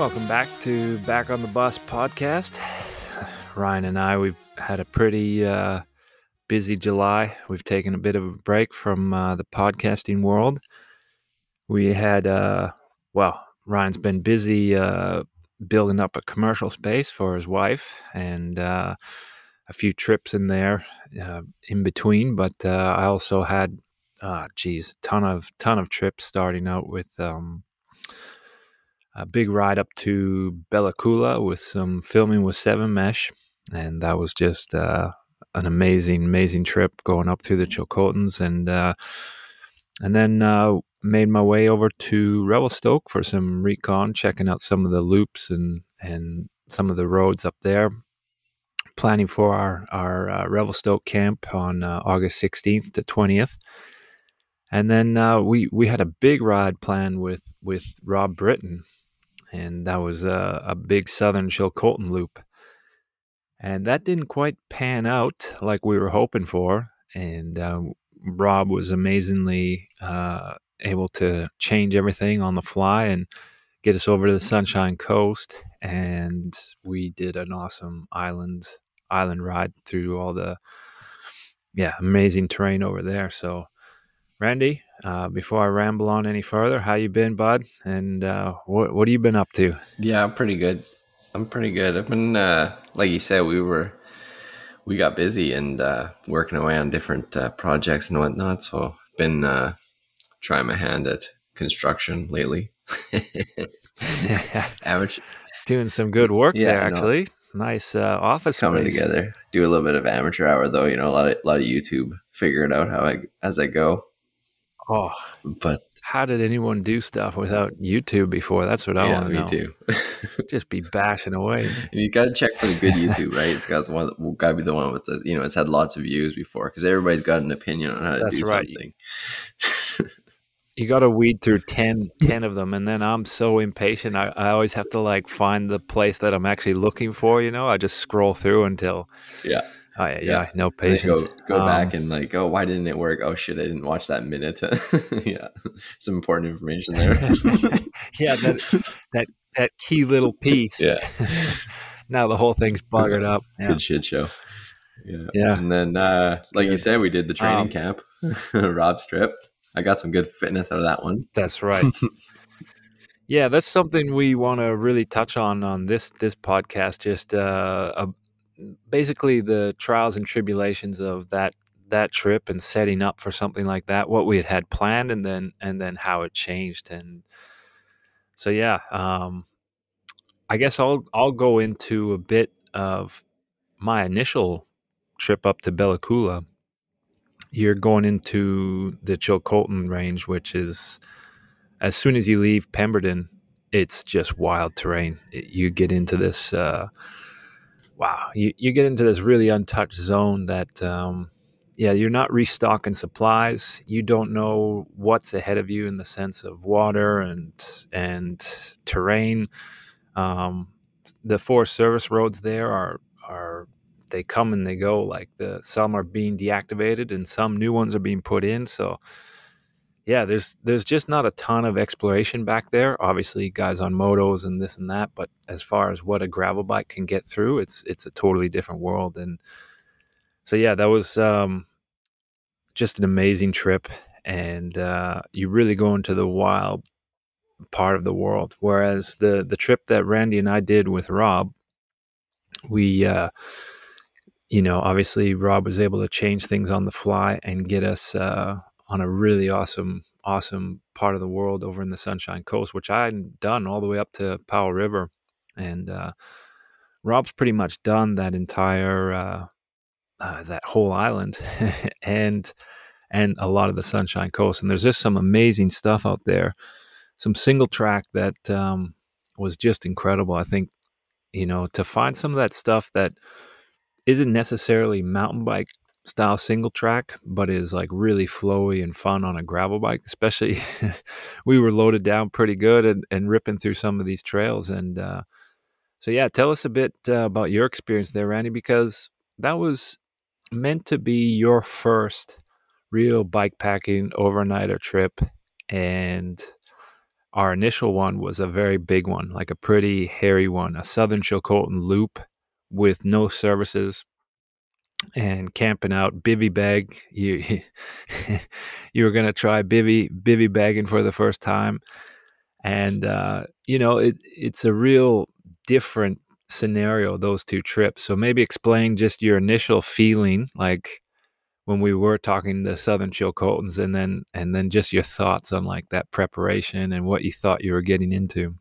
Welcome back to Back on the Bus podcast. Ryan and I, we've had a pretty uh, busy July. We've taken a bit of a break from uh, the podcasting world. We had, uh, well, Ryan's been busy uh, building up a commercial space for his wife and uh, a few trips in there uh, in between. But I also had, uh, geez, ton of ton of trips starting out with. Um, a big ride up to Bella Coola with some filming with Seven Mesh, and that was just uh, an amazing, amazing trip going up through the Chilcotins, and uh, and then uh, made my way over to Revelstoke for some recon, checking out some of the loops and and some of the roads up there. Planning for our our uh, Revelstoke camp on uh, August 16th to 20th. And then uh, we we had a big ride planned with with Rob Britton, and that was a, a big southern Chilcotin loop. And that didn't quite pan out like we were hoping for. And uh, Rob was amazingly uh, able to change everything on the fly and get us over to the Sunshine Coast. And we did an awesome island island ride through all the yeah amazing terrain over there. So Randy, uh, before I ramble on any further, how you been, bud? And uh, what what have you been up to? Yeah, I'm pretty good. I'm pretty good. I've been, uh, like you said, we were we got busy and uh, working away on different uh, projects and whatnot. So been uh, trying my hand at construction lately. Amateur, doing some good work yeah, there, actually. Nice uh, office it's coming space. together. Do a little bit of amateur hour though. You know, a lot of a lot of YouTube. Figure it out how I as I go. Oh, but how did anyone do stuff without YouTube before? That's what I yeah, want to know. Too. Just be bashing away. You got to check for the good YouTube, right? It's got the one. Got to be the one with the you know it's had lots of views before because everybody's got an opinion on how to That's do right. something. you got to weed through 10, 10 of them, and then I'm so impatient. I, I always have to like find the place that I'm actually looking for. You know, I just scroll through until yeah Oh, yeah, yeah, no patience. Go go um, back and like, oh, why didn't it work? Oh shit, I didn't watch that minute. yeah, some important information there. yeah, that that that key little piece. Yeah. now the whole thing's buggered up. Yeah. Good shit show. Yeah. Yeah. And then, uh, like good. you said, we did the training um, camp, Rob Strip. I got some good fitness out of that one. That's right. yeah, that's something we want to really touch on on this this podcast. Just uh, a, basically the trials and tribulations of that that trip and setting up for something like that what we had had planned and then and then how it changed. And so yeah um i guess i'll i'll go into a bit of my initial trip up to Bella Coola you're going into the Chilcotin range which is as soon as you leave Pemberton it's just wild terrain. It, you get into this uh wow, you, you get into this really untouched zone that, um, yeah, you're not restocking supplies. You don't know what's ahead of you in the sense of water and and terrain. Um, the Forest Service roads there are are they come and they go. Like the some are being deactivated and some new ones are being put in. So yeah, there's there's just not a ton of exploration back there. Obviously, guys on motos and this and that, but as far as what a gravel bike can get through, it's it's a totally different world. And so yeah, that was um, just an amazing trip, and uh, you really go into the wild part of the world. Whereas the the trip that Randy and I did with Rob, we. Uh, you know, obviously Rob was able to change things on the fly and get us uh, on a really awesome, awesome part of the world over in the Sunshine Coast, which I had done all the way up to Powell River. And uh, Rob's pretty much done that entire uh, uh, that whole island and and a lot of the Sunshine Coast. And there's just some amazing stuff out there. Some single track that um, was just incredible. I think you know to find some of that stuff that isn't necessarily mountain bike style single track, but is like really flowy and fun on a gravel bike. Especially, we were loaded down pretty good and, and ripping through some of these trails. And uh, so, yeah, tell us a bit uh, about your experience there, Randy, because that was meant to be your first real bike packing overnighter trip. And our initial one was a very big one, like a pretty hairy one, a Southern Chilcotin loop with no services and camping out bivy bag. You you were gonna try bivy bivy bagging for the first time, and uh, you know it it's a real different scenario those two trips. So maybe explain just your initial feeling, like when we were talking the Southern Chilcotins, and then and then just your thoughts on like that preparation and what you thought you were getting into.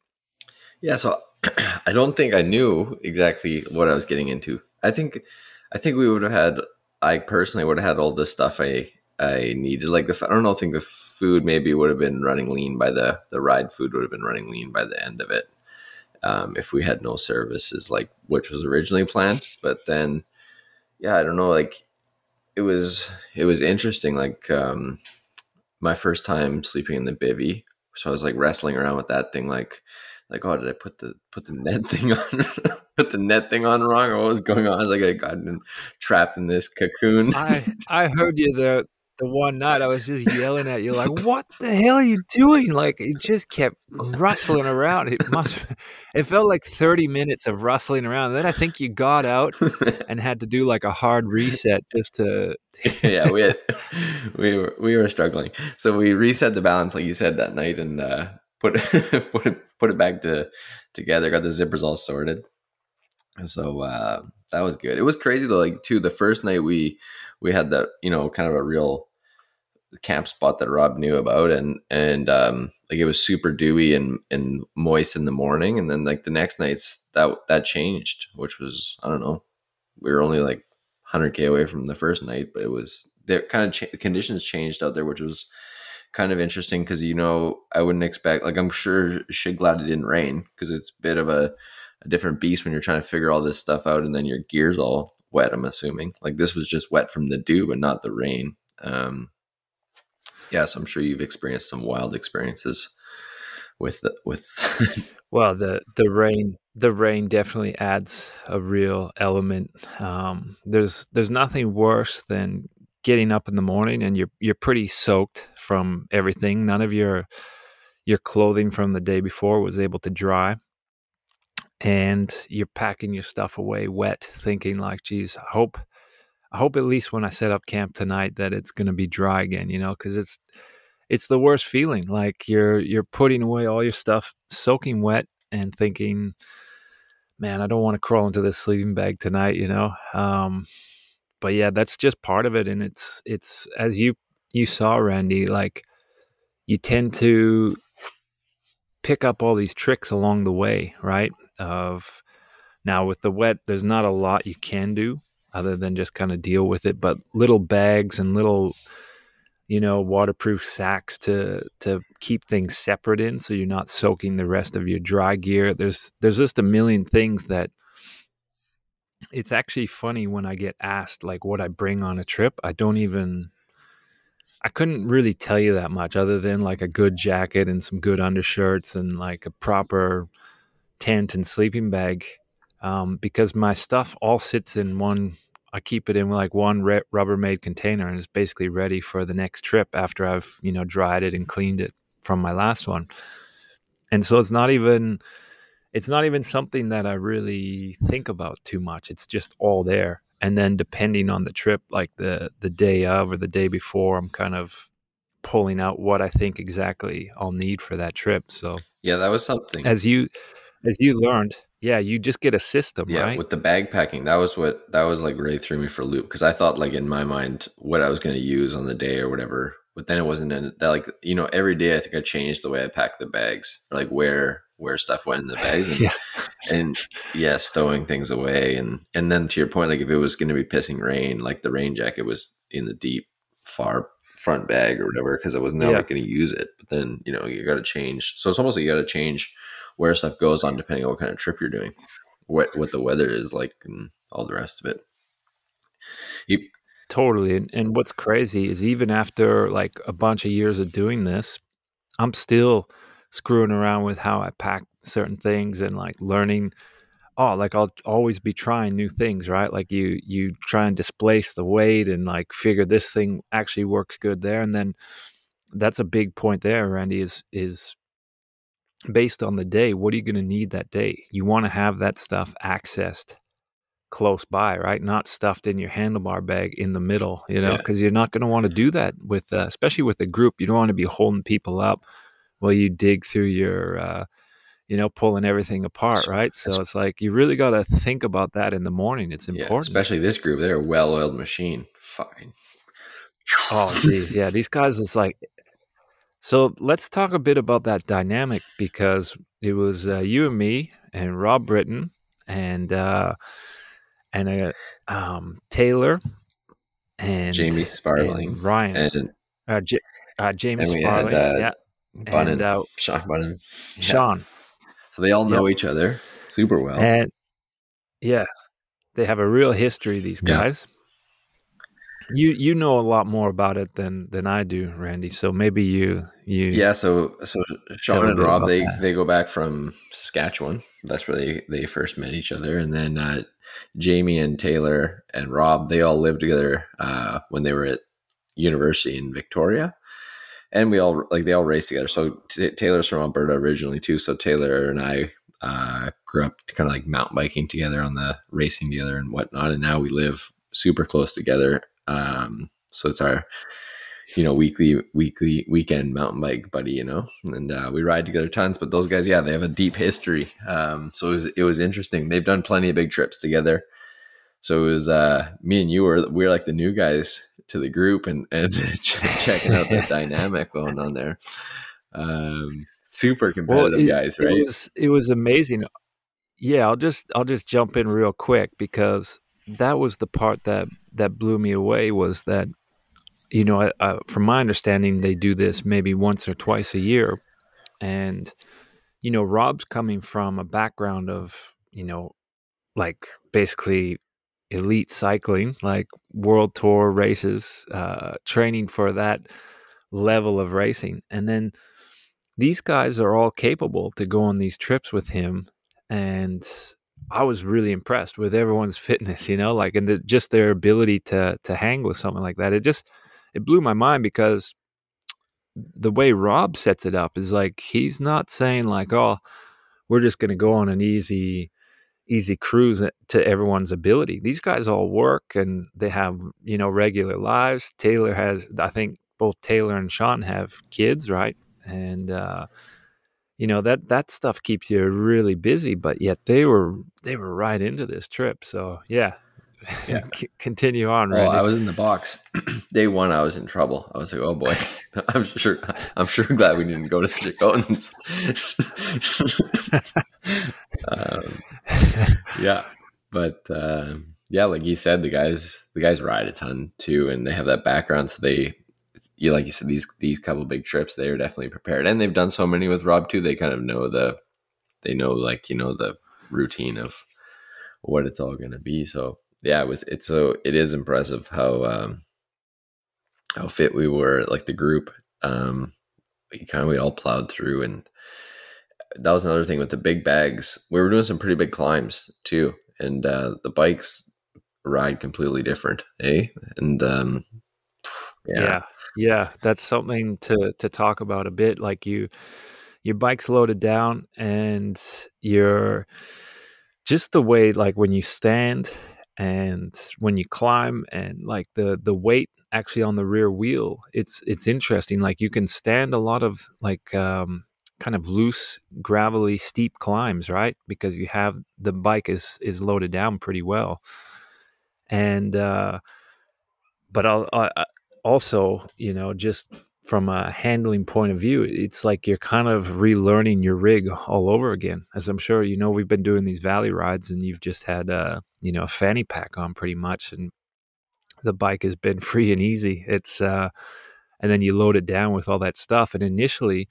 Yeah, so I don't think I knew exactly what I was getting into. I think I think we would have had. I personally would have had all the stuff I I needed. Like the I don't know. I think the food maybe would have been running lean by the the ride food would have been running lean by the end of it. Um, if we had no services, like which was originally planned, but then yeah, I don't know. Like it was it was interesting. Like um, my first time sleeping in the bivy, so I was like wrestling around with that thing, like like oh did i put the put the net thing on put the net thing on wrong? Or what was going on? I was like i got trapped in this cocoon. I i heard you the the one night i was just yelling at you like what the hell are you doing? Like it just kept rustling around. It must it felt like 30 minutes of rustling around. Then i think you got out and had to do like a hard reset just to yeah we had, we were we were struggling. So we reset the balance like you said that night and uh put put it put it back to together. Got the zippers all sorted. So uh, that was good. It was crazy though. Like too, the first night we we had that you know kind of a real camp spot that Rob knew about, and and um, like it was super dewy and and moist in the morning, and then like the next nights that that changed, which was I don't know. We were only like 100k away from the first night, but it was the kind of ch- conditions changed out there, which was kind of interesting because you know I wouldn't expect like I'm sure shit glad it didn't rain because it's a bit of a, a, different beast when you're trying to figure all this stuff out and then your gear's all wet. I'm assuming like this was just wet from the dew but not the rain. Um, yeah, so I'm sure you've experienced some wild experiences with the, with. well, the the rain the rain definitely adds a real element. Um, there's there's nothing worse than getting up in the morning and you're you're pretty soaked from everything. None of your your clothing from the day before was able to dry. And you're packing your stuff away wet, thinking like, geez, I hope I hope at least when I set up camp tonight that it's gonna be dry again, you know, because it's it's the worst feeling. Like you're you're putting away all your stuff soaking wet and thinking, man, I don't want to crawl into this sleeping bag tonight, you know. Um, but yeah, that's just part of it, and it's it's as you you saw, Randy, like you tend to pick up all these tricks along the way, right? Of now with the wet, there's not a lot you can do other than just kind of deal with it, but little bags and little you know waterproof sacks to to keep things separate in so you're not soaking the rest of your dry gear there's there's just a million things that it's actually funny when I get asked like what I bring on a trip. I don't even I couldn't really tell you that much other than like a good jacket and some good undershirts and like a proper tent and sleeping bag um, because my stuff all sits in one I keep it in like one re- Rubbermaid container and it's basically ready for the next trip after I've, you know, dried it and cleaned it from my last one. And so it's not even it's not even something that I really think about too much. It's just all there. And then depending on the trip, like the the day of or the day before, I'm kind of pulling out what I think exactly I'll need for that trip. So yeah, that was something. As you as you learned, yeah, you just get a system, yeah, right? with the bag packing, that was what that was like really threw me for a loop because I thought like in my mind what I was going to use on the day or whatever, but then it wasn't in that like you know every day I think I changed the way I packed the bags or like where where stuff went in the bags and, yeah. and yeah, stowing things away. And, and then to your point, like if it was going to be pissing rain, like the rain jacket was in the deep far front bag or whatever, cause I was never yeah. going to use it. But then, you know, you got to change. So it's almost like you got to change where stuff goes on depending on what kind of trip you're doing, what, what the weather is like and all the rest of it. You, totally. And, and what's crazy is even after like a bunch of years of doing this, I'm still screwing around with how I pack certain things and like learning oh like I'll always be trying new things right like you you try and displace the weight and like figure this thing actually works good there and then that's a big point there Randy is is based on the day, what are you going to need that day? You want to have that stuff accessed close by, right? Not stuffed in your handlebar bag in the middle, you know, because yeah. you're not going to want to do that with, uh, especially with a group. You don't want to be holding people up while you dig through your, uh, you know, pulling everything apart, right? So it's like you really got to think about that in the morning. It's important, yeah, especially this group. They're a well-oiled machine. Fine. Oh, geez, yeah. These guys, it's like. So let's talk a bit about that dynamic because it was uh, you and me and Rob Britton and uh, and uh, um, Taylor and Jamie Sparling, and Ryan, and uh, J- uh, Jamie and Sparling, had, uh, yeah, Bunnan, and uh, Sean yeah. Sean. So they all know yep. each other super well, and yeah, they have a real history. These guys. Yeah. You you know a lot more about it than than I do, Randy. So maybe you you yeah. So so Sean and Rob they that. they go back from Saskatchewan. That's where they they first met each other, and then uh, Jamie and Taylor and Rob, they all lived together uh, when they were at university in Victoria. And we all like they all raced together. So t- Taylor's from Alberta originally too. So Taylor and I uh, grew up kind of like mountain biking together on the racing together and whatnot. And now we live super close together. Um, so it's our you know weekly weekly weekend mountain bike buddy you know and uh, we ride together tons but those guys yeah they have a deep history um, so it was, it was interesting they've done plenty of big trips together so it was uh, me and you were we were like the new guys to the group and and checking out the dynamic going on there. Um, super competitive well, it, guys right? it was, it was amazing. Yeah i'll just i'll just jump in real quick because that was the part that that blew me away was that you know, uh, from my understanding, they do this maybe once or twice a year. And, you know, Rob's coming from a background of, you know, like basically elite cycling, like world tour races, uh, training for that level of racing. And then these guys are all capable to go on these trips with him. And I was really impressed with everyone's fitness, you know, like, and the, just their ability to, to hang with something like that. It just, it blew my mind because the way Rob sets it up is like he's not saying like, oh, we're just going to go on an easy easy cruise to everyone's ability. These guys all work and they have, you know, regular lives. Taylor has I think both Taylor and Sean have kids, right? And uh you know that that stuff keeps you really busy but yet they were they were right into this trip so yeah yeah. continue on. Right? Oh, I was in the box day one. I was in trouble. I was like, oh boy, I'm sure. I'm sure glad we didn't go to the Chilcotins. um, yeah, but uh, yeah, like you said, the guys the guys ride a ton too, and they have that background, so they. You like you said these these couple big trips they are definitely prepared and they've done so many with Rob too they kind of know the they know like you know the routine of what it's all going to be so yeah, it was it's so it is impressive how um how fit we were, like the group. Um we kind of we all plowed through and that was another thing with the big bags. We were doing some pretty big climbs too. And uh the bikes ride completely different, eh? And um yeah. yeah. Yeah, that's something to to talk about a bit. Like you your bike's loaded down and you're just the way like when you stand and when you climb and like the the weight actually on the rear wheel it's it's interesting like you can stand a lot of like um, kind of loose gravelly steep climbs right because you have the bike is is loaded down pretty well and uh but I'll, I, also you know just from a handling point of view, it's like you're kind of relearning your rig all over again. As I'm sure you know, we've been doing these valley rides, and you've just had a you know a fanny pack on pretty much, and the bike has been free and easy. It's uh, and then you load it down with all that stuff. And initially,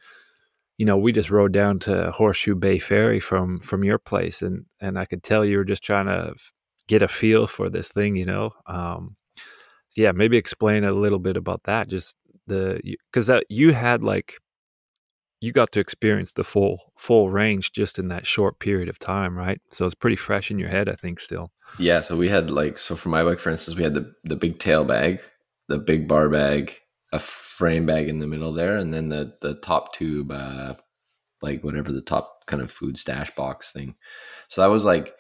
you know, we just rode down to Horseshoe Bay Ferry from from your place, and and I could tell you were just trying to get a feel for this thing, you know. Um, yeah, maybe explain a little bit about that. Just the because you had like you got to experience the full full range just in that short period of time, right? So it's pretty fresh in your head, I think, still. Yeah. So we had like so for my bike, for instance, we had the the big tail bag, the big bar bag, a frame bag in the middle there, and then the the top tube uh, like whatever the top kind of food stash box thing. So that was like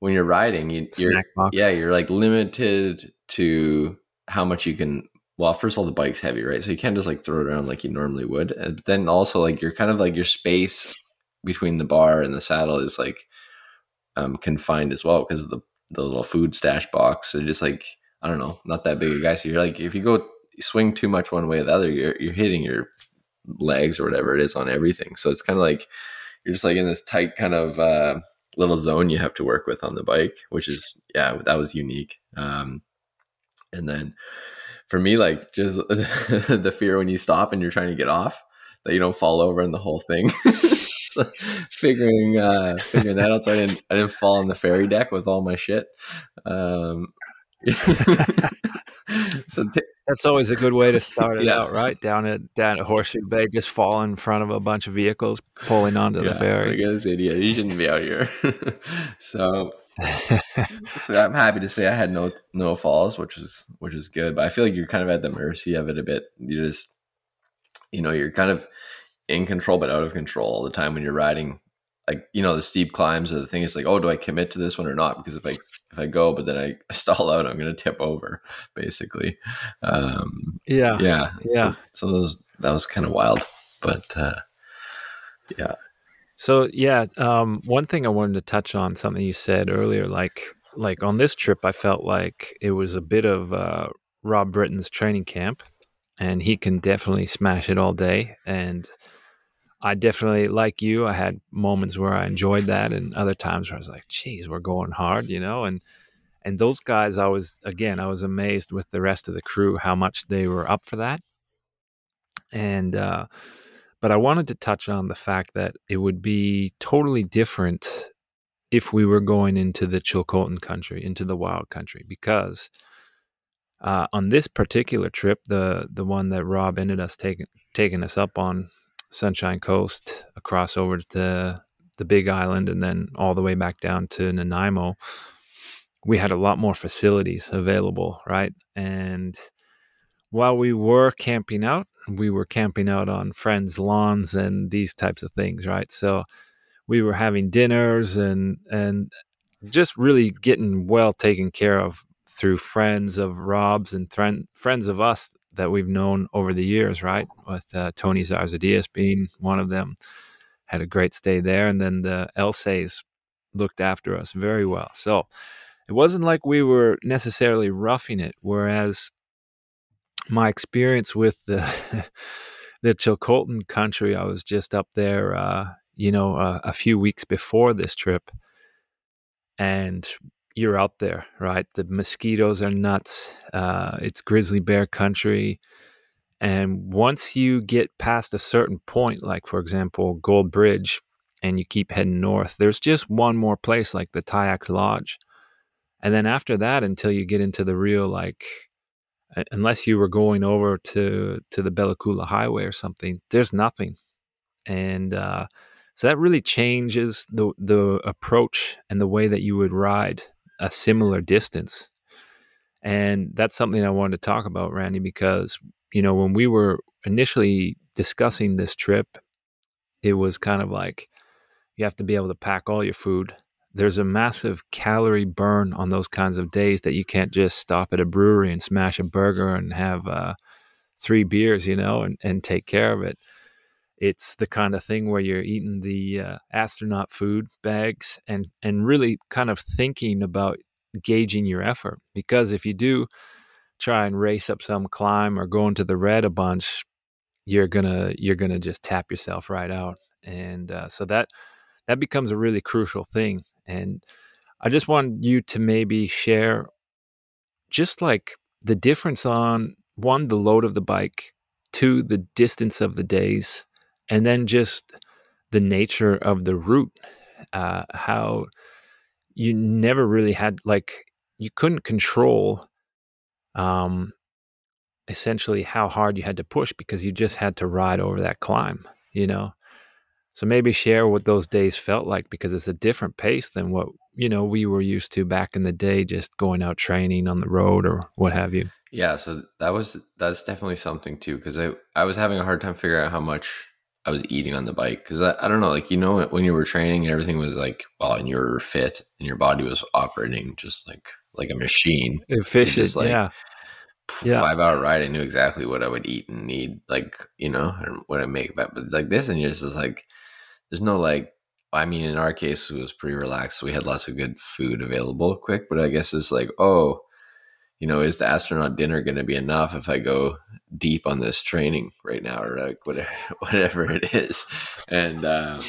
when you're riding, you, you're yeah, you're like limited to how much you can. Well, first of all, the bike's heavy, right? So you can't just like throw it around like you normally would. But then also like you're kind of like your space between the bar and the saddle is like um, confined as well because of the the little food stash box. So just like I don't know, not that big a guy. So you're like if you go swing too much one way or the other, you're you're hitting your legs or whatever it is on everything. So it's kind of like you're just like in this tight kind of uh, little zone you have to work with on the bike, which is yeah, that was unique. Um, and then for me, like just the fear when you stop and you're trying to get off that you don't fall over and the whole thing. figuring uh, figuring that out, so I didn't I didn't fall on the ferry deck with all my shit. Um, so t- that's always a good way to start it yeah. out, right? Down at down at Horseshoe Bay, just fall in front of a bunch of vehicles pulling onto yeah, the ferry. Like this idiot, you shouldn't be out here. so, so I'm happy to say I had no no falls, which is which is good. But I feel like you're kind of at the mercy of it a bit. You just, you know, you're kind of in control but out of control all the time when you're riding like you know the steep climbs or the thing is like oh do i commit to this one or not because if i if i go but then i stall out i'm going to tip over basically. Um yeah. yeah yeah. so, so those that was kind of wild but uh yeah. So yeah um one thing i wanted to touch on something you said earlier like like on this trip i felt like it was a bit of uh rob britton's training camp and he can definitely smash it all day and I definitely, like you, I had moments where I enjoyed that, and other times where I was like, "Geez, we're going hard," you know. And and those guys, I was again, I was amazed with the rest of the crew how much they were up for that. And uh, but I wanted to touch on the fact that it would be totally different if we were going into the Chilcotin country, into the wild country, because uh, on this particular trip, the the one that Rob ended us taking taking us up on Sunshine Coast across over to the Big Island and then all the way back down to Nanaimo, we had a lot more facilities available, right? And while we were camping out, we were camping out on friends' lawns and these types of things, right? So we were having dinners and and just really getting well taken care of through friends of Rob's and friends of us that we've known over the years, right? With uh, Tony Zarzadias being one of them, had a great stay there, and then the Elsays looked after us very well. So it wasn't like we were necessarily roughing it. Whereas my experience with the the Chilcotin country, I was just up there, uh, you know, uh, a few weeks before this trip, and you're out there, right? The mosquitoes are nuts. Uh, it's grizzly bear country. And once you get past a certain point, like for example, Gold Bridge, and you keep heading north, there's just one more place like the Tyax Lodge. And then after that, until you get into the real, like, unless you were going over to, to the Bella Coola Highway or something, there's nothing. And uh, so that really changes the, the approach and the way that you would ride a similar distance. And that's something I wanted to talk about, Randy, because, you know, when we were initially discussing this trip, it was kind of like you have to be able to pack all your food. There's a massive calorie burn on those kinds of days that you can't just stop at a brewery and smash a burger and have uh, three beers, you know, and, and take care of it it's the kind of thing where you're eating the uh, astronaut food bags and and really kind of thinking about gauging your effort because if you do try and race up some climb or go into the red a bunch you're gonna you're gonna just tap yourself right out. And uh, so that that becomes a really crucial thing. And i just want you to maybe share just like the difference on one the load of the bike two the distance of the days and then just the nature of the route, uh, how you never really had like you couldn't control um, essentially how hard you had to push because you just had to ride over that climb, you know. So maybe share what those days felt like because it's a different pace than what you know we were used to back in the day, just going out training on the road or what have you. Yeah, so that was that's definitely something too because I I was having a hard time figuring out how much I was eating on the bike because I, I don't know, like you know, when you were training, and everything was like well, and you were fit, and your body was operating just like like a machine, efficient. Like, yeah, yeah. Five hour ride, I knew exactly what I would eat and need, like you know, and what I make. But, but like this, and you're just like, there's no like. I mean, in our case, it was pretty relaxed. We had lots of good food available quick, but I guess it's like, oh, you know, is the astronaut dinner going to be enough if I go deep on this training right now or like whatever, whatever it is? And, um,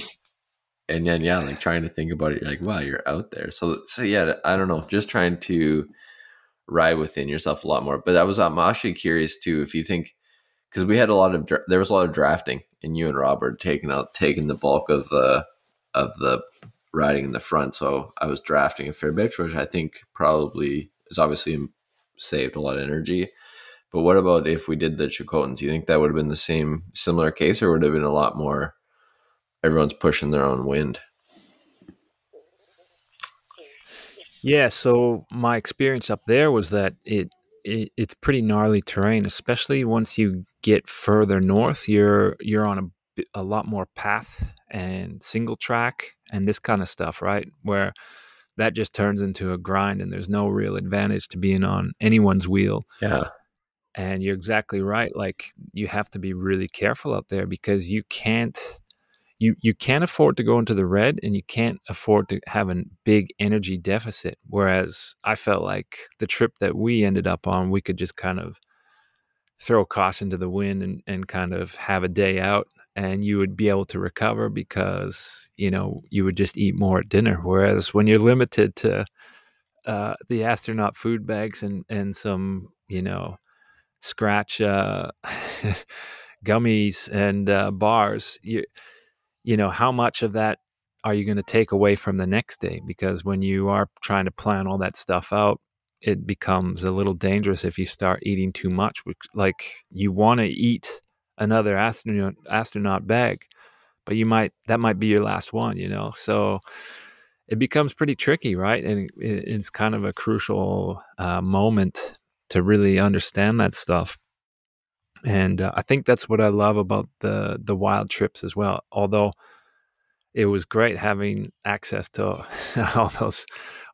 and then, yeah, like trying to think about it, you're like, wow, you're out there. So, so yeah, I don't know, just trying to ride within yourself a lot more. But I was, I'm actually curious too, if you think, because we had a lot of, there was a lot of drafting and you and Robert taking out, taking the bulk of the, of the riding in the front. So I was drafting a fair bit, which I think probably is obviously saved a lot of energy. But what about if we did the Chilcotins? Do you think that would have been the same similar case, or would have been a lot more? Everyone's pushing their own wind. Yeah. So my experience up there was that it, it it's pretty gnarly terrain, especially once you get further north. You're you're on a a lot more path and single track and this kind of stuff, right? Where that just turns into a grind and there's no real advantage to being on anyone's wheel. Yeah. And you're exactly right. Like you have to be really careful out there because you can't you you can't afford to go into the red and you can't afford to have a big energy deficit. Whereas I felt like the trip that we ended up on, we could just kind of throw caution to the wind and, and kind of have a day out and you would be able to recover because you know you would just eat more at dinner. Whereas when you're limited to uh, the astronaut food bags and and some you know scratch uh, gummies and uh, bars you you know how much of that are you going to take away from the next day? Because when you are trying to plan all that stuff out it becomes a little dangerous if you start eating too much like you want to eat another astronaut astronaut bag, but you might that might be your last one, you know. So it becomes pretty tricky, right? And it, it's kind of a crucial uh, moment to really understand that stuff. And uh, I think that's what I love about the the wild trips as well. Although it was great having access to all those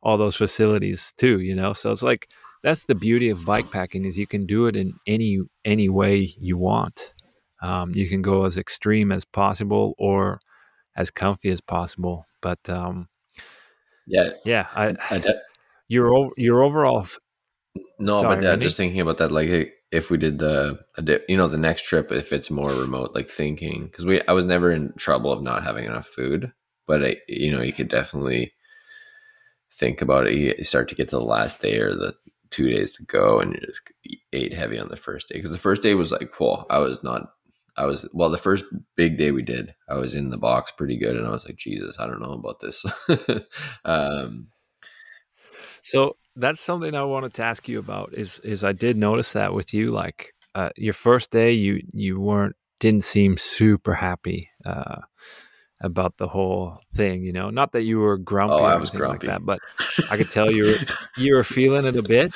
all those facilities too, you know. So it's like that's the beauty of bike packing is you can do it in any any way you want um, you can go as extreme as possible or as comfy as possible. But um, yeah, yeah, I, I de- your your overall. No, Sorry, but uh, just thinking about that, like if we did the, you know, the next trip, if it's more remote, like thinking, because we, I was never in trouble of not having enough food, but I, you know, you could definitely think about it. You start to get to the last day or the two days to go, and you just ate heavy on the first day because the first day was like, whoa, I was not I was well the first big day we did, I was in the box pretty good, and I was like, Jesus, I don't know about this. um, so that's something I wanted to ask you about. Is is I did notice that with you, like uh, your first day, you you weren't didn't seem super happy uh, about the whole thing. You know, not that you were grumpy oh, or anything like that, but I could tell you were, you were feeling it a bit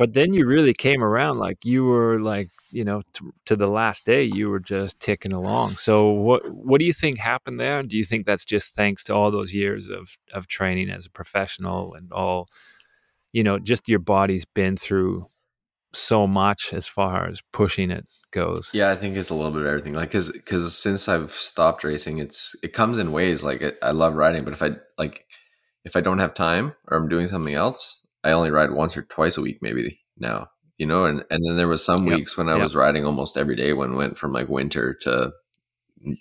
but then you really came around like you were like you know to, to, the last day you were just ticking along. So what what do you think happened there? Do you think that's just thanks to all those years of of training as a professional and all you know just your body's been through so much as far as pushing it goes? Yeah i think it's a little bit of everything like because because since i've stopped racing it's it comes in waves like it, i love riding but if i like if i don't have time or i'm doing something else I only ride once or twice a week, maybe now, you know, and, and then there was some yep. weeks when I yep. was riding almost every day when went from like winter to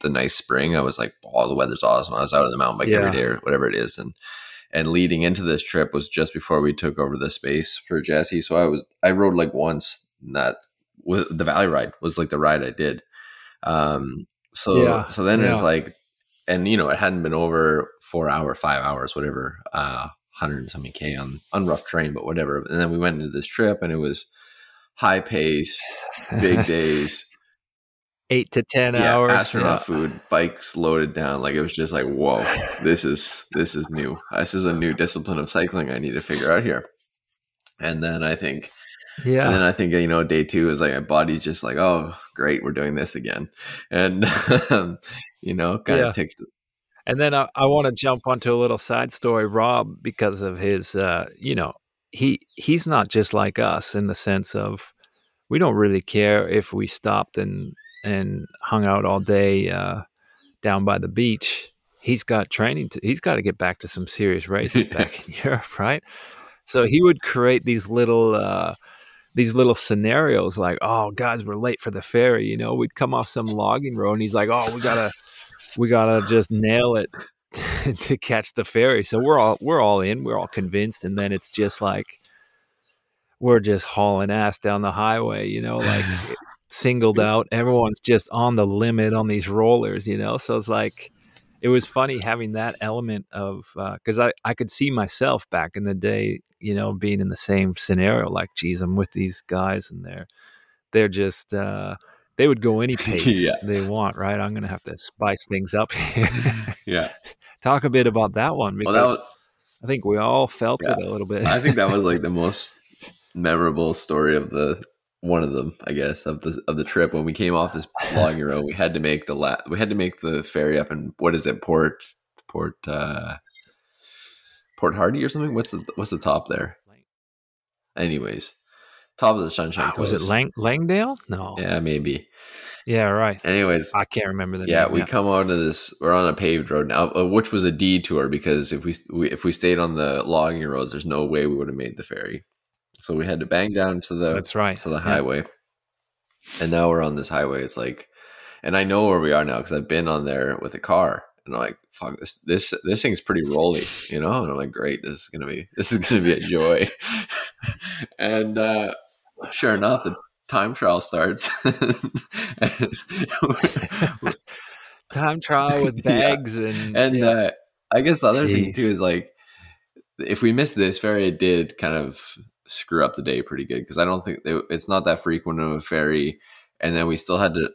the nice spring. I was like, oh, the weather's awesome. I was out on the mountain bike yeah. every day or whatever it is. And, and leading into this trip was just before we took over the space for Jesse. So I was, I rode like once that was the valley ride was like the ride I did. Um, so, yeah. so then yeah. it's like, and you know, it hadn't been over four hour, five hours, whatever, uh, hundred and something k on on rough terrain, but whatever. And then we went into this trip, and it was high pace, big days, eight to ten yeah, hours, astronaut yeah. food, bikes loaded down. Like it was just like, whoa, this is this is new. This is a new discipline of cycling I need to figure out here. And then I think Yeah. And then I think you know day two is like my body's just like, oh great, we're doing this again, and um, you know kind of Yeah. ticked. And then I, I want to jump onto a little side story, Rob, because of his, uh, you know, he he's not just like us in the sense of we don't really care if we stopped and and hung out all day uh, down by the beach. He's got training. To, he's got to get back to some serious races back in Europe, right? So he would create these little uh, these little scenarios like, oh, guys, we're late for the ferry. You know, we'd come off some logging road, and he's like, oh, we gotta we gotta just nail it to catch the ferry. So we're all we're all in, we're all convinced, and then it's just like we're just hauling ass down the highway, you know, like singled out. Everyone's just on the limit on these rollers, you know. So it's like it was funny having that element of because I I could see myself back in the day, you know, being in the same scenario. Like, geez, I'm with these guys, and they're they're just. uh they would go any pace Yeah. they want, right? I'm going to have to spice things up. Yeah, Talk a bit about that one because well, that was, I think we all felt Yeah. it a little bit. I think that was like the most memorable story of the one of them, I guess, of the of the trip when we came off this logging road. We had to make the la- we had to make the ferry up in what is it, Port Port uh Port Hardy or something? What's the what's the top there? Anyways, top of the Sunshine Coast. was it Lang- Langdale? No. Yeah. Maybe. Yeah, right. Anyways, I can't remember the yeah, name. we come out of this. We're on a paved road now, uh, which was a detour because if we, we if we stayed on the logging roads, there's no way we would have made the ferry. So we had to bang down to the That's right. to the Yeah. highway, and now we're on this highway. It's like, and I know where we are now because I've been on there with a car, and I'm like, fuck this this this thing's pretty rolly, you know. And I'm like, great, this is gonna be this is gonna be a joy. and uh, sure enough, the time trial starts. Time trial with Yeah. bags and And yeah. uh, I guess the other thing too is like, if we missed this ferry, it did kind of screw up the day pretty good because I don't think it, it's not that frequent of a ferry, and then we still had to.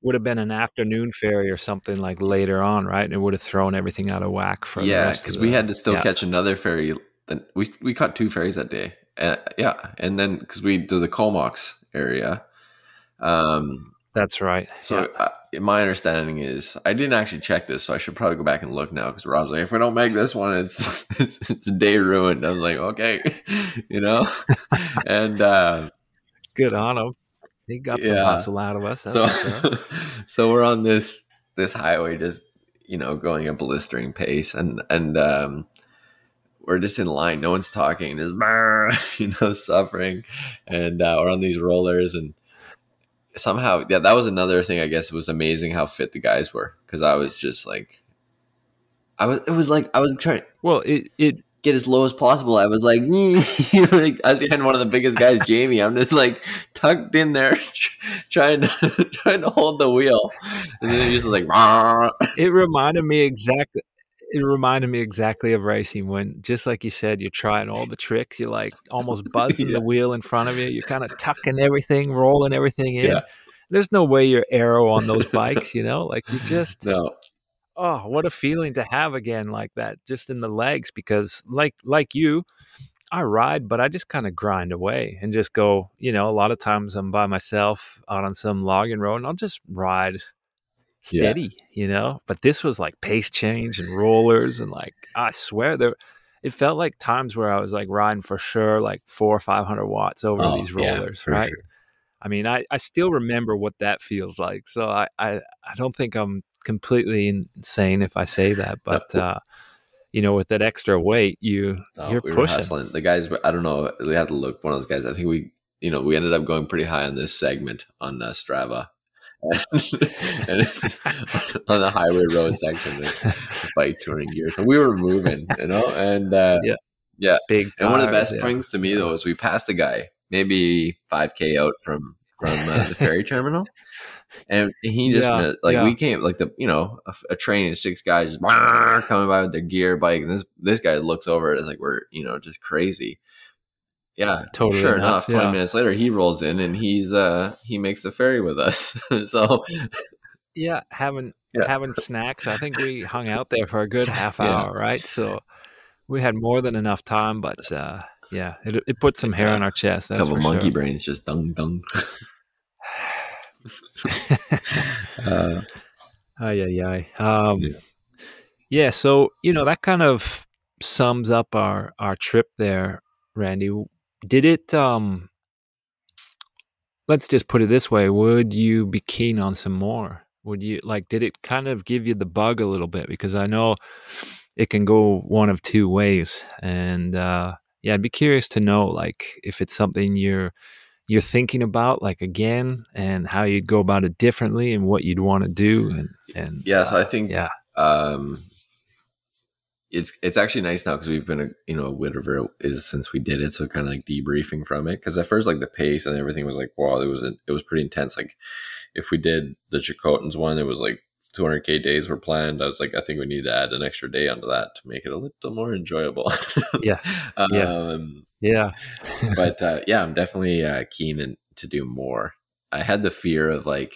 would have been an afternoon ferry or something like later on, right? And it would have thrown everything out of whack for yeah, because we had to still yeah. catch another ferry. Then we we caught two ferries that day. Uh, yeah, and then because we do the Comox area. Um, That's right. so uh, my understanding is I didn't actually check this, so I should probably go back and look now because Rob's like, if we don't make this one, it's it's, it's a day ruined. I was like, okay, you know, and uh, good on him. He got some Yeah. hustle out of us. That's so so we're on this this highway just you know going a blistering pace and and um we're just in line. No one's talking. Just you know suffering. And uh, we're on these rollers and somehow yeah that was another thing i guess it was amazing how fit the guys were. Because i was just like i was it was like i was trying Well, it it get as low as possible. I was like, like i was behind one of the biggest guys jamie. I'm just like tucked in there trying to trying to hold the wheel. And then he's just like "Rah." it reminded me exactly it reminded me exactly of racing when just like you said you're trying all the tricks you're like almost buzzing Yeah. the wheel in front of you you're kind of tucking everything rolling everything in Yeah. there's no way you're aero on those bikes you know like you just no oh what a feeling to have again like that just in the legs because like like you i ride but i just kind of grind away and just go you know a lot of times i'm by myself out on some logging road and i'll just ride Yeah. steady you know but this was like pace change and rollers and like i swear there it felt like times where i was like riding for sure like four or five hundred watts over Oh, these rollers for right sure. I mean, I, I still remember what that feels like. So I, I, I don't think I'm completely insane if I say that. But, uh, you know, with that extra weight, you, No, you're we pushing. hustling. The guys, I don't know. We had to look. One of those guys. I think we, you know, we ended up going pretty high on this segment on uh, Strava, and it's on the highway road section, of bike touring gear. So we were moving, you know, and uh, Yeah. yeah. Big And one of the best yeah. things to me though is we passed a guy maybe five k out from from uh, the ferry terminal, and he just Yeah, like yeah. we came like the you know a, a train of six guys just coming by with their gear bike, and this this guy looks over it as like we're you know just crazy. Yeah, Totally Sure nuts, enough, twenty yeah. minutes later, he rolls in and he's uh he makes the ferry with us. so Yeah. Having, Yeah. having snacks. I think we hung out there for a good half Yeah. hour. Right. So we had more than enough time, but, uh, yeah. It it puts some hair Yeah. on our chest. A couple monkey sure. brains just dung dung. uh, Ay, ay, ay. Um, Yeah. yeah. So you know that kind of sums up our our trip there, Randy. Did it? Um, let's just put it this way: Would you be keen on some more? Would you like? Did it kind of give you the bug a little bit? Because I know it can go one of two ways, and uh, yeah, I'd be curious to know like if it's something you're you're thinking about like again and how you'd go about it differently and what you'd want to do and and yeah, so uh, I think yeah um, it's it's actually nice now because we've been a, you know whatever it is since we did it, so kind of like debriefing from it. Because at first, like the pace and everything was like wow, it was it was pretty intense. Like if we did the Chilcotins one, it was like 200k days were planned. I was like, I think we need to add an extra day onto that to make it a little more enjoyable. Yeah, yeah. um, yeah but uh, yeah, I'm definitely uh, keen in, to do more. I had the fear of like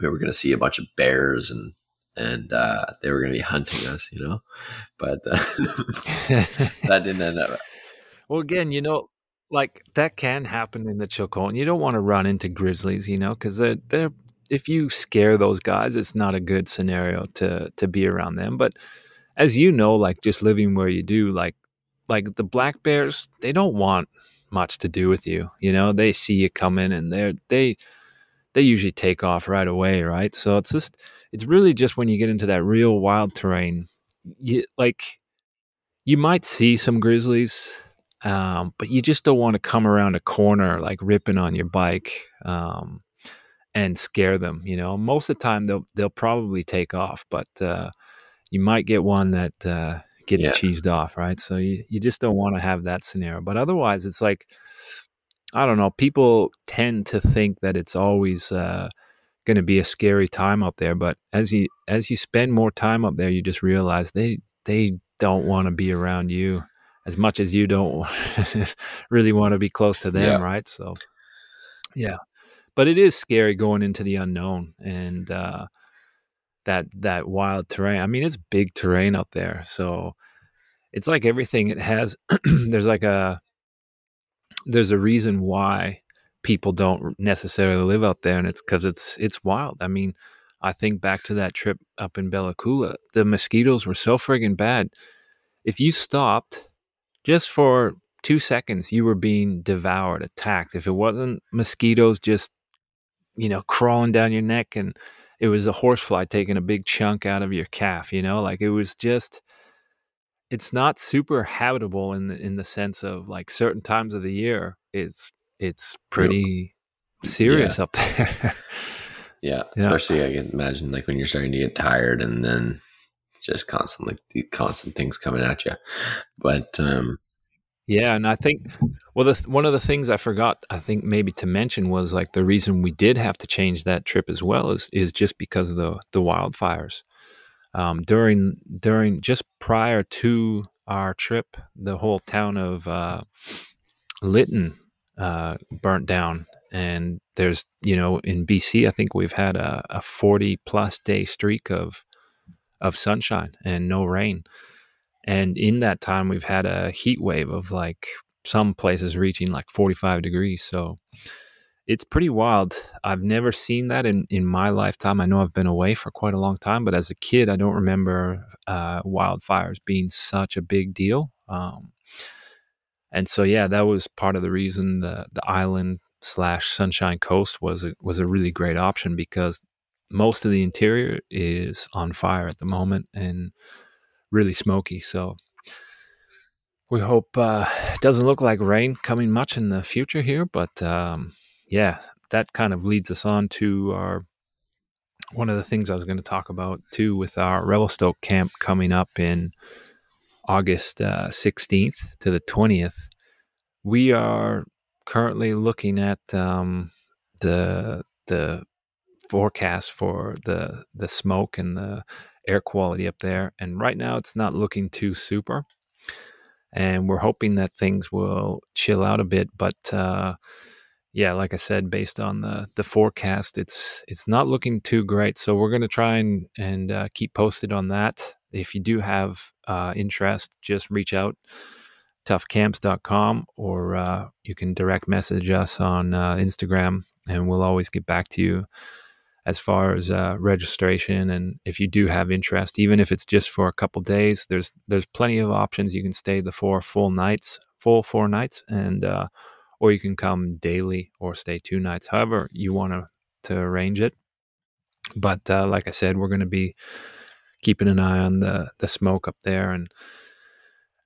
we were going to see a bunch of bears and and uh, they were going to be hunting us, you know. But uh, that didn't end up. well again you know like that can happen in the Chilcotin. You don't want to run into grizzlies, you know, because they're they're if you scare those guys, it's not a good scenario to to be around them. But as you know, like just living where you do, like like the black bears, they don't want much to do with you. You know, they see you coming and they're they they usually take off right away, right? So it's just it's really just when you get into that real wild terrain, you like you might see some grizzlies, um, but you just don't want to come around a corner like ripping on your bike um, and scare them. You know, most of the time they'll they'll probably take off, but uh, you might get one that uh, gets Yeah. cheesed off, right? So you, you just don't want to have that scenario. But otherwise, it's like I don't know. People tend to think that it's always uh, going to be a scary time up there, but as you as you spend more time up there, you just realize they they don't want to be around you as much as you don't really want to be close to them, Yeah. right? So, yeah, but it is scary going into the unknown and uh, that that wild terrain. I mean, it's big terrain up there, so it's like everything. It has there's like a there's a reason why people don't necessarily live out there, and it's because it's it's wild. I mean, I think back to that trip up in Bella Coola. The mosquitoes were so friggin' bad. If you stopped just for two seconds, you were being devoured, attacked. If it wasn't mosquitoes just, you know, crawling down your neck and it was a horsefly taking a big chunk out of your calf, you know, like it was just it's not super habitable in the in the sense of like certain times of the year it's it's pretty serious up there. Yeah, Yeah. especially I can imagine like when you're starting to get tired and then just constantly the constant things coming at you. But um, Yeah, and I think well, the, one of the things I forgot, I think maybe to mention was like the reason we did have to change that trip as well is is just because of the the wildfires. Um, during during just prior to our trip, the whole town of uh, Lytton uh, burnt down, and there's you know in BC, I think we've had a, a forty plus day streak of of sunshine and no rain. And in that time, we've had a heat wave of like some places reaching like 45 degrees. So it's pretty wild. I've never seen that in, in my lifetime. I know I've been away for quite a long time, but as a kid, I don't remember uh, wildfires being such a big deal. Um, and so, yeah, that was part of the reason the, the island slash Sunshine Coast was a, was a really great option because most of the interior is on fire at the moment and really smoky. So we hope uh, it doesn't look like rain coming much in the future here, but um, yeah, that kind of leads us on to our one of the things I was going to talk about too with our Revelstoke camp coming up in August uh, 16th to the 20th. We are currently looking at um, the the forecast for the the smoke and the air quality up there, and right now it's not looking too super. And we're hoping that things will chill out a bit, but uh, yeah, like I said, based on the the forecast, it's it's not looking too great. So we're going to try and and uh, keep posted on that. If you do have uh, interest, just reach out. toughcamps.com or uh, you can direct message us on uh, Instagram and we'll always get back to you as far as uh, registration and if you do have interest even if it's just for a couple days there's there's plenty of options you can stay the four full nights full four nights and uh, or you can come daily or stay two nights however you want to to arrange it but uh, like i said we're going to be keeping an eye on the the smoke up there and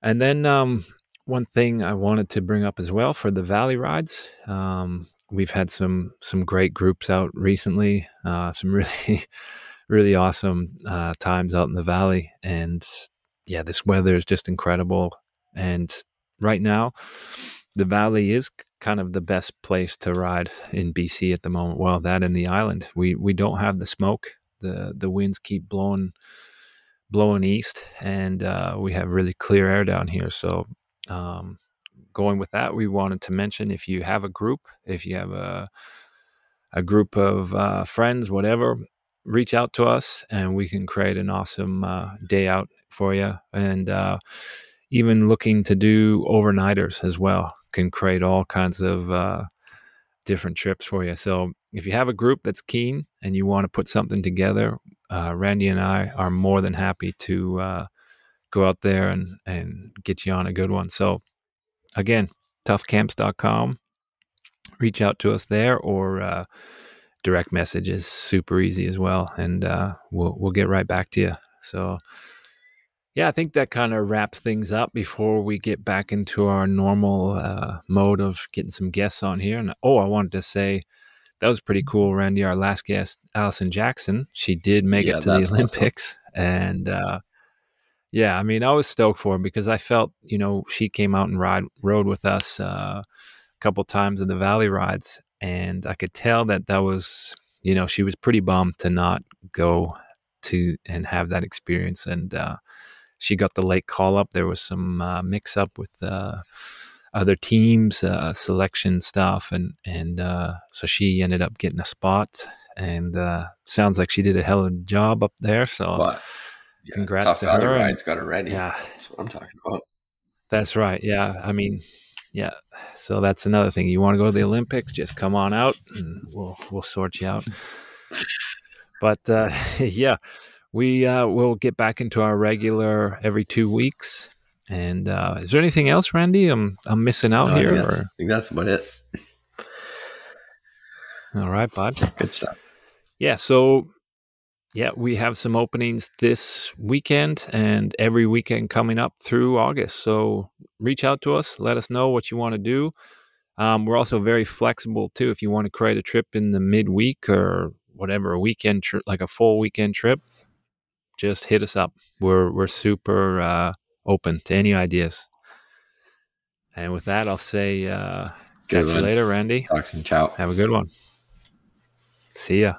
and then um, one thing I wanted to bring up as well for the valley rides. Um, we've had some some great groups out recently. Uh, some really really awesome uh, times out in the valley, and yeah, this weather is just incredible. And right now, the valley is kind of the best place to ride in BC at the moment. Well, that and the island, we we don't have the smoke. the The winds keep blowing blowing east, and uh, we have really clear air down here. So um, going with that, we wanted to mention if you have a group, if you have a a group of uh, friends, whatever, reach out to us and we can create an awesome uh, day out for you. And uh, even looking to do overnighters as well can create all kinds of uh, different trips for you. So if you have a group that's keen and you want to put something together, uh, Randy and I are more than happy to uh, go out there and, and get you on a good one. So, again, toughcamps.com. Reach out to us there or uh, direct message is super easy as well. And uh, we'll, we'll get right back to you. So, yeah, I think that kind of wraps things up before we get back into our normal uh, mode of getting some guests on here. And oh, I wanted to say that was pretty cool, Randy. Our last guest, Allison Jackson, she did make yeah, it to the Olympics, awesome. and uh, yeah, I mean, I was stoked for her because I felt, you know, she came out and ride rode with us uh, a couple times in the Valley rides, and I could tell that that was, you know, she was pretty bummed to not go to and have that experience, and uh, she got the late call up. There was some uh, mix up with uh, other teams, uh, selection stuff, and and uh, so she ended up getting a spot, and sounds like she did a hell of a job up there. So. What? yeah, congrats tough to her. Rides got her ready. Yeah, that's what I'm talking about. That's right. Yeah, I mean, yeah. So that's another thing. You want to go to the Olympics? Just come on out, and we'll we'll sort you out. but uh, yeah, we uh, will get back into our regular every two weeks. And uh, is there anything else, Randy? I'm I'm missing out no, here. I, I think that's about it. All right, bud. Good stuff. Yeah. So yeah, we have some openings this weekend and every weekend coming up through August. So reach out to us, let us know what you want to do. Um, we're also very flexible too. If you want to create a trip in the midweek or whatever, a weekend trip, like a full weekend trip, just hit us up. We're we're super uh, open to any ideas. And with that, I'll say, uh, catch you later, Randy. Talk soon. Ciao. Have a good one. See ya.